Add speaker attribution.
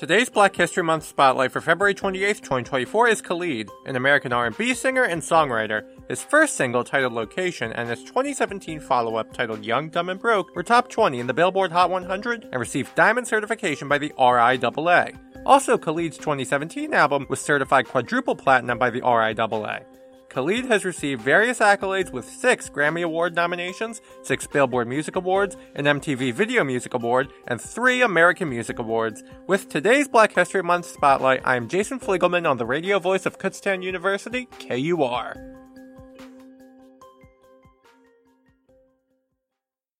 Speaker 1: Today's Black History Month spotlight for February 28, 2024 is Khalid, an American R&B singer and songwriter. His first single titled Location and his 2017 follow-up titled Young, Dumb and Broke were top 20 in the Billboard Hot 100 and received diamond certification by the RIAA. Also, Khalid's 2017 album was certified quadruple platinum by the RIAA. Khalid has received various accolades with six Grammy Award nominations, six Billboard Music Awards, an MTV Video Music Award, and three American Music Awards. With today's Black History Month spotlight, I am Jason Fliegelman on the radio voice of Kutztown University, KUR.